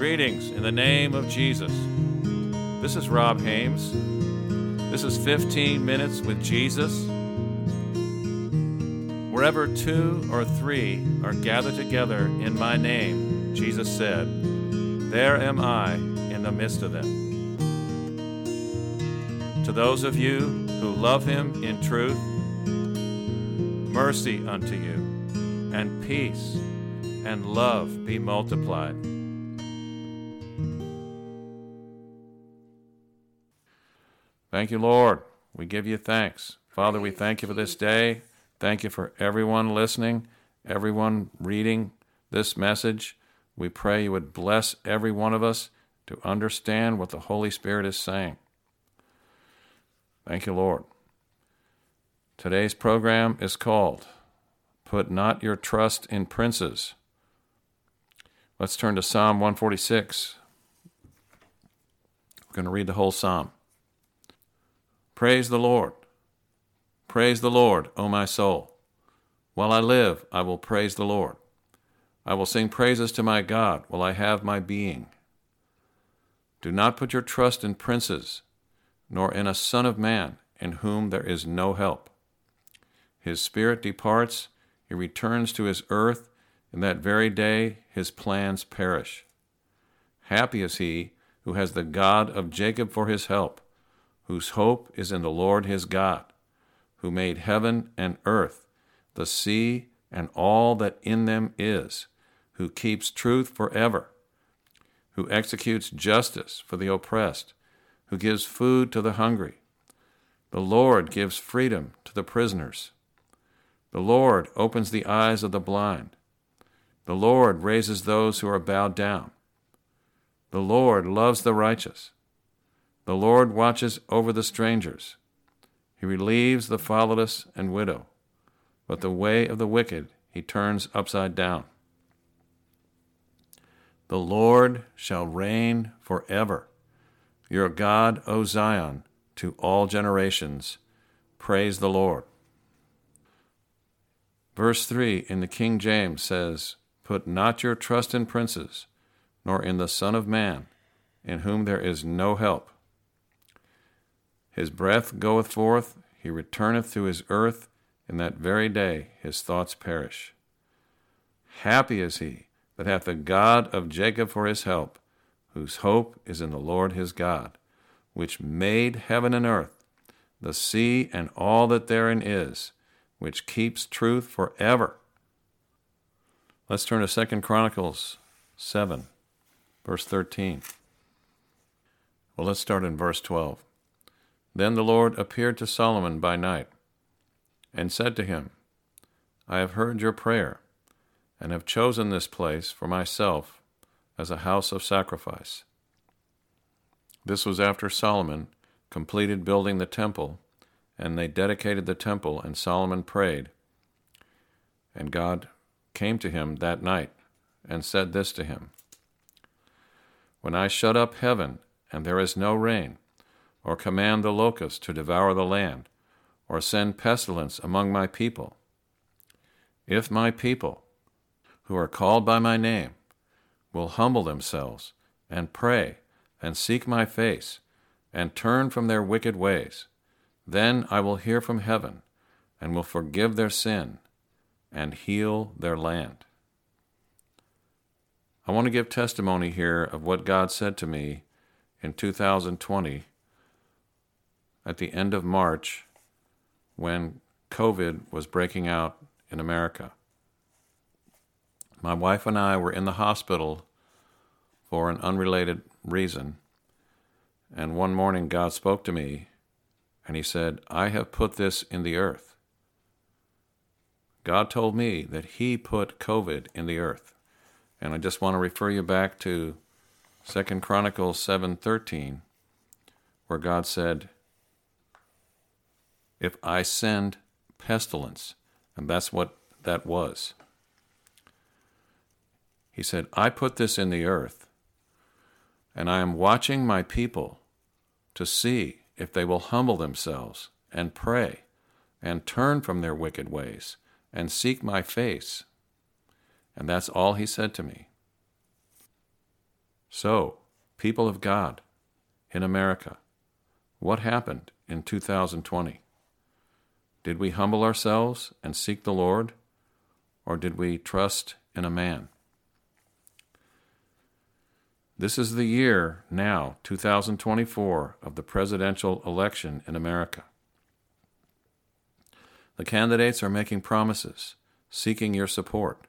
Greetings in the name of Jesus. This is Rob Haymes. This is 15 Minutes with Jesus. Wherever two or three are gathered together in my name, Jesus said, there am I in the midst of them. To those of you who love him in truth, mercy unto you, and peace and love be multiplied. Thank you, Lord. We give you thanks. Father, we thank you for this day. Thank you for everyone listening, everyone reading this message. We pray you would bless every one of us to understand what the Holy Spirit is saying. Thank you, Lord. Today's program is called Put Not Your Trust in Princes. Let's turn to Psalm 146. We're going to read the whole psalm. Praise the Lord. Praise the Lord, O my soul. While I live, I will praise the Lord. I will sing praises to my God while I have my being. Do not put your trust in princes, nor in a son of man in whom there is no help. His spirit departs, he returns to his earth, and that very day his plans perish. Happy is he who has the God of Jacob for his help, whose hope is in the Lord his God who made heaven and earth, the sea, and all that in them is, who keeps truth forever, who executes justice for the oppressed, who gives food to the hungry. The Lord gives freedom to the prisoners. The Lord opens the eyes of the blind. The Lord raises those who are bowed down. The Lord loves the righteous. The Lord watches over the strangers. He relieves the fatherless and widow, but the way of the wicked he turns upside down. The Lord shall reign forever. Your God, O Zion, to all generations. Praise the Lord. Verse 3 in the King James says, Put not your trust in princes, nor in the Son of Man, in whom there is no help. His breath goeth forth, he returneth to his earth, in that very day his thoughts perish. Happy is he that hath the God of Jacob for his help, whose hope is in the Lord his God, which made heaven and earth, the sea and all that therein is, which keeps truth for ever. Let's turn to Second Chronicles 7, verse 13. Well, let's start in verse 12. Then the Lord appeared to Solomon by night and said to him, I have heard your prayer and have chosen this place for myself as a house of sacrifice. This was after Solomon completed building the temple, and they dedicated the temple, and Solomon prayed. And God came to him that night and said this to him When I shut up heaven and there is no rain, or command the locust to devour the land, or send pestilence among my people. If my people, who are called by my name, will humble themselves, and pray, and seek my face, and turn from their wicked ways, then I will hear from heaven, and will forgive their sin, and heal their land. I want to give testimony here of what God said to me in 2020 at the end of March when COVID was breaking out in America. My wife and I were in the hospital for an unrelated reason. And one morning, God spoke to me and He said, I have put this in the earth. God told me that He put COVID in the earth. And I just want to refer you back to Second Chronicles 7:13 where God said, if I send pestilence. And that's what that was. He said, I put this in the earth, and I am watching my people to see if they will humble themselves and pray and turn from their wicked ways and seek my face. And that's all he said to me. So, people of God in America, what happened in 2020? Did we humble ourselves and seek the Lord, or did we trust in a man? This is the year now, 2024, of the presidential election in America. The candidates are making promises, seeking your support.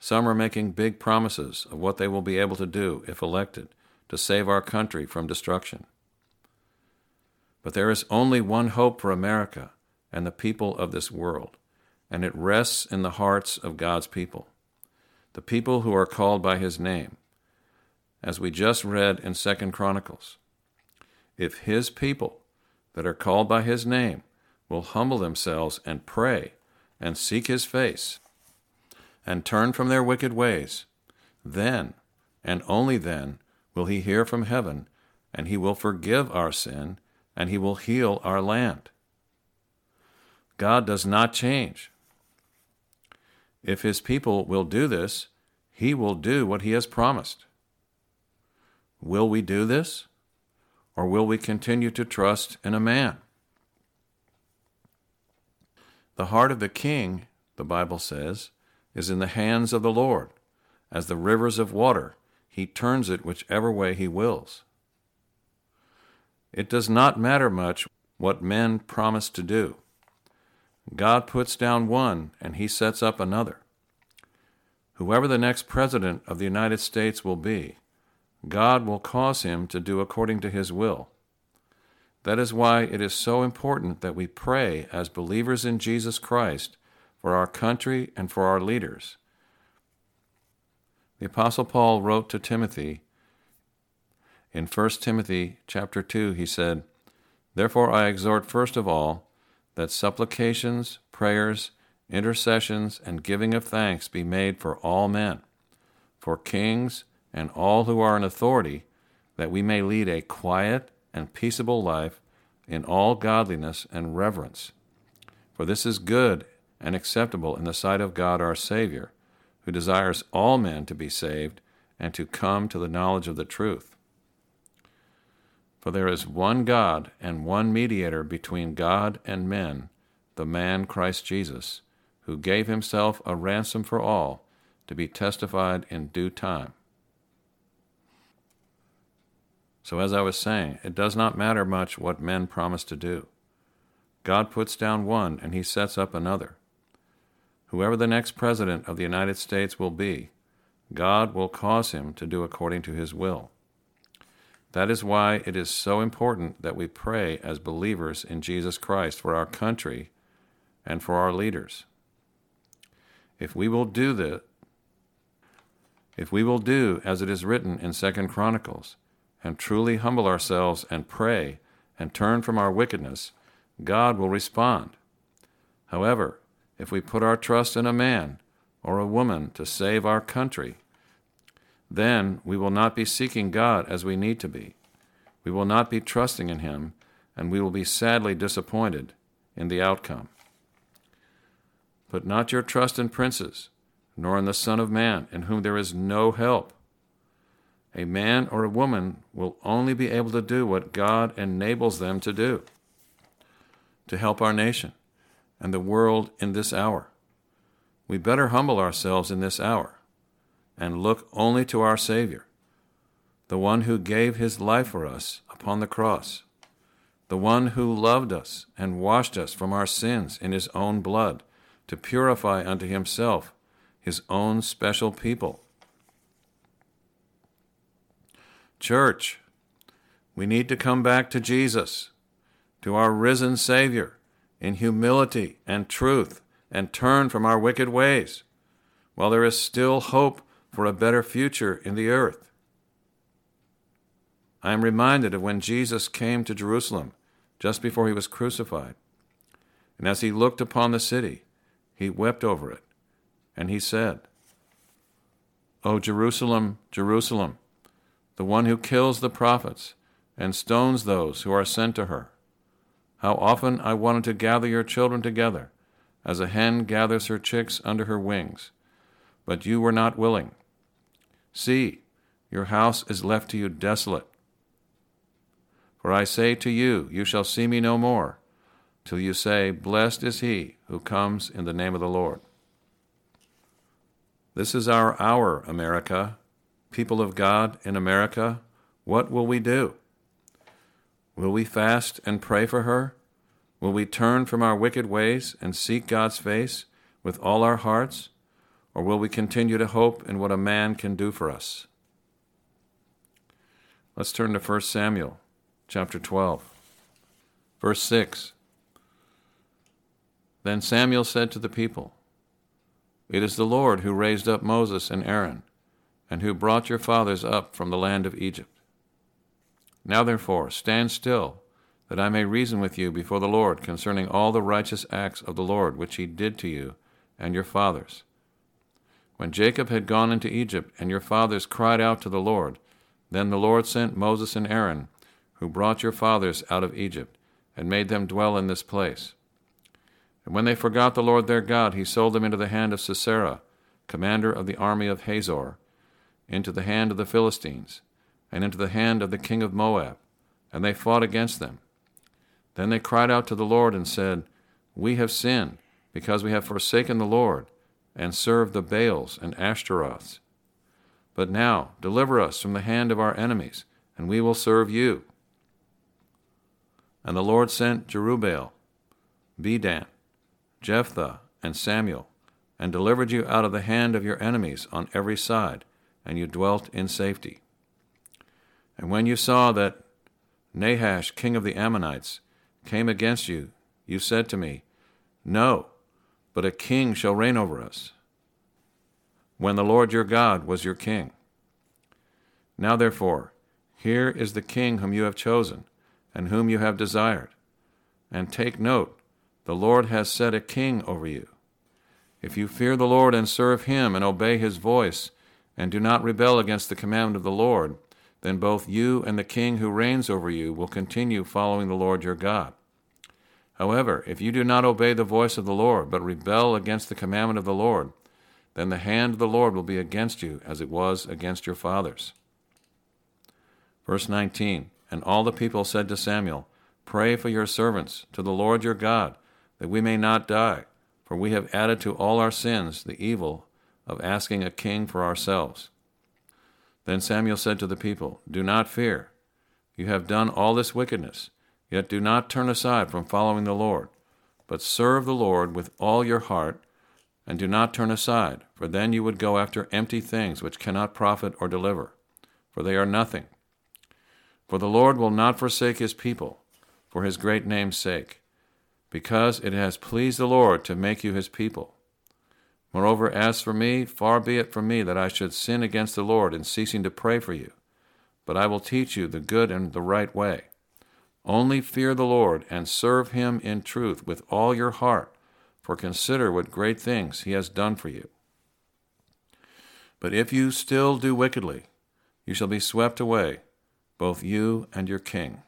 Some are making big promises of what they will be able to do, if elected, to save our country from destruction. But there is only one hope for America and the people of this world, and it rests in the hearts of God's people, the people who are called by his name as we just read in Second Chronicles. If his people that are called by his name will humble themselves and pray and seek his face and turn from their wicked ways, then and only then will he hear from heaven and he will forgive our sin and he will heal our land. God does not change. If his people will do this, he will do what he has promised. Will we do this? Or will we continue to trust in a man? The heart of the king, the Bible says, is in the hands of the Lord. As the rivers of water, he turns it whichever way he wills. It does not matter much what men promise to do. God puts down one and he sets up another. Whoever the next president of the United States will be, God will cause him to do according to his will. That is why it is so important that we pray as believers in Jesus Christ for our country and for our leaders. The apostle Paul wrote to Timothy in 1 Timothy chapter 2 he said, "Therefore I exhort first of all that supplications, prayers, intercessions and giving of thanks be made for all men, for kings, and all who are in authority, that we may lead a quiet and peaceable life in all godliness and reverence. For this is good and acceptable in the sight of God our Savior, who desires all men to be saved and to come to the knowledge of the truth. For there is one God and one mediator between God and men, the man Christ Jesus, who gave himself a ransom for all, to be testified in due time. So, as I was saying, it does not matter much what men promise to do. God puts down one and he sets up another. Whoever the next president of the United States will be, God will cause him to do according to his will. That is why it is so important that we pray as believers in Jesus Christ for our country and for our leaders. If we will do that, if we will do as it is written in Second Chronicles, and truly humble ourselves and pray and turn from our wickedness, God will respond. However, if we put our trust in a man or a woman to save our country, then we will not be seeking God as we need to be. We will not be trusting in Him, and we will be sadly disappointed in the outcome. Put not your trust in princes, nor in the Son of Man, in whom there is no help. A man or a woman will only be able to do what God enables them to do to help our nation and the world in this hour. We better humble ourselves in this hour and look only to our Savior, the one who gave his life for us upon the cross, the one who loved us and washed us from our sins in his own blood to purify unto himself his own special people. Church, we need to come back to Jesus, to our risen Savior, in humility and truth, and turn from our wicked ways, while there is still hope for a better future in the earth. I am reminded of when Jesus came to Jerusalem just before he was crucified. And as he looked upon the city, he wept over it, and he said, O Jerusalem, Jerusalem, the one who kills the prophets and stones those who are sent to her. How often I wanted to gather your children together, as a hen gathers her chicks under her wings, but you were not willing. See, your house is left to you desolate. For I say to you, you shall see me no more, till you say, Blessed is he who comes in the name of the Lord. This is our hour, America. People of God in America, what will we do? Will we fast and pray for her? Will we turn from our wicked ways and seek God's face with all our hearts? Or will we continue to hope in what a man can do for us? Let's turn to 1 Samuel chapter 12, verse 6. Then Samuel said to the people, It is the Lord who raised up Moses and Aaron, and who brought your fathers up from the land of Egypt. Now therefore, stand still, that I may reason with you before the Lord concerning all the righteous acts of the Lord which he did to you and your fathers. When Jacob had gone into Egypt, and your fathers cried out to the Lord, then the Lord sent Moses and Aaron, who brought your fathers out of Egypt, and made them dwell in this place. And when they forgot the Lord their God, he sold them into the hand of Sisera, commander of the army of Hazor, into the hand of the Philistines and into the hand of the king of Moab, and they fought against them. Then they cried out to the Lord and said, We have sinned, because we have forsaken the Lord, and serve the Baals and Ashtaroths. But now deliver us from the hand of our enemies, and we will serve you. And the Lord sent Jerubbaal, Bedan, Jephthah, and Samuel, and delivered you out of the hand of your enemies on every side, and you dwelt in safety. And when you saw that Nahash, king of the Ammonites, came against you, you said to me, No, but a king shall reign over us, when the Lord your God was your king. Now therefore, here is the king whom you have chosen, and whom you have desired. And take note, the Lord has set a king over you. If you fear the Lord and serve him and obey his voice, and do not rebel against the commandment of the Lord, then both you and the king who reigns over you will continue following the Lord your God. However, if you do not obey the voice of the Lord, but rebel against the commandment of the Lord, then the hand of the Lord will be against you as it was against your fathers. Verse 19 And all the people said to Samuel, Pray for your servants to the Lord your God, that we may not die, for we have added to all our sins the evil of asking a king for ourselves. Then Samuel said to the people, Do not fear. You have done all this wickedness, yet do not turn aside from following the Lord, but serve the Lord with all your heart, and do not turn aside, for then you would go after empty things which cannot profit or deliver, for they are nothing. For the Lord will not forsake his people, for his great name's sake, because it has pleased the Lord to make you his people. Moreover, as for me, far be it from me that I should sin against the Lord in ceasing to pray for you. But I will teach you the good and the right way. Only fear the Lord and serve him in truth with all your heart, for consider what great things he has done for you. But if you still do wickedly, you shall be swept away, both you and your king.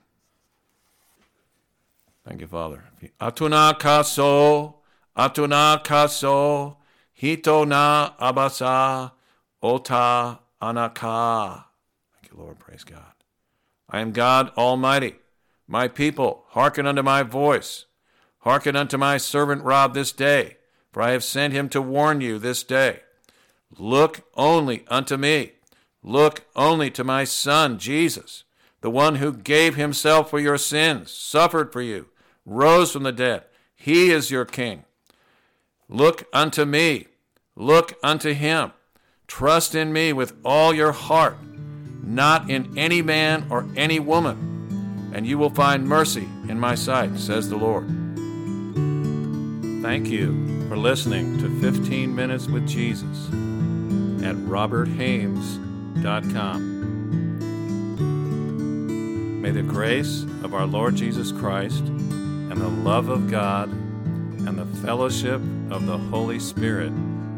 Thank you, Father. Atuna kaso, atuna kaso, Hito na abasa ota anaka. Thank you, Lord. Praise God. I am God Almighty. My people, hearken unto my voice. Hearken unto my servant Rob this day, for I have sent him to warn you this day. Look only unto me. Look only to my Son, Jesus, the one who gave himself for your sins, suffered for you, rose from the dead. He is your King. Look unto me. Look unto him. Trust in me with all your heart, not in any man or any woman, and you will find mercy in my sight, says the Lord. Thank you for listening to 15 Minutes with Jesus at roberthaymes.com. May the grace of our Lord Jesus Christ and the love of God and the fellowship of the Holy Spirit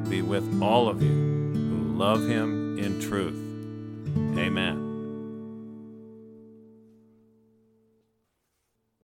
be with all of you who love him in truth. Amen.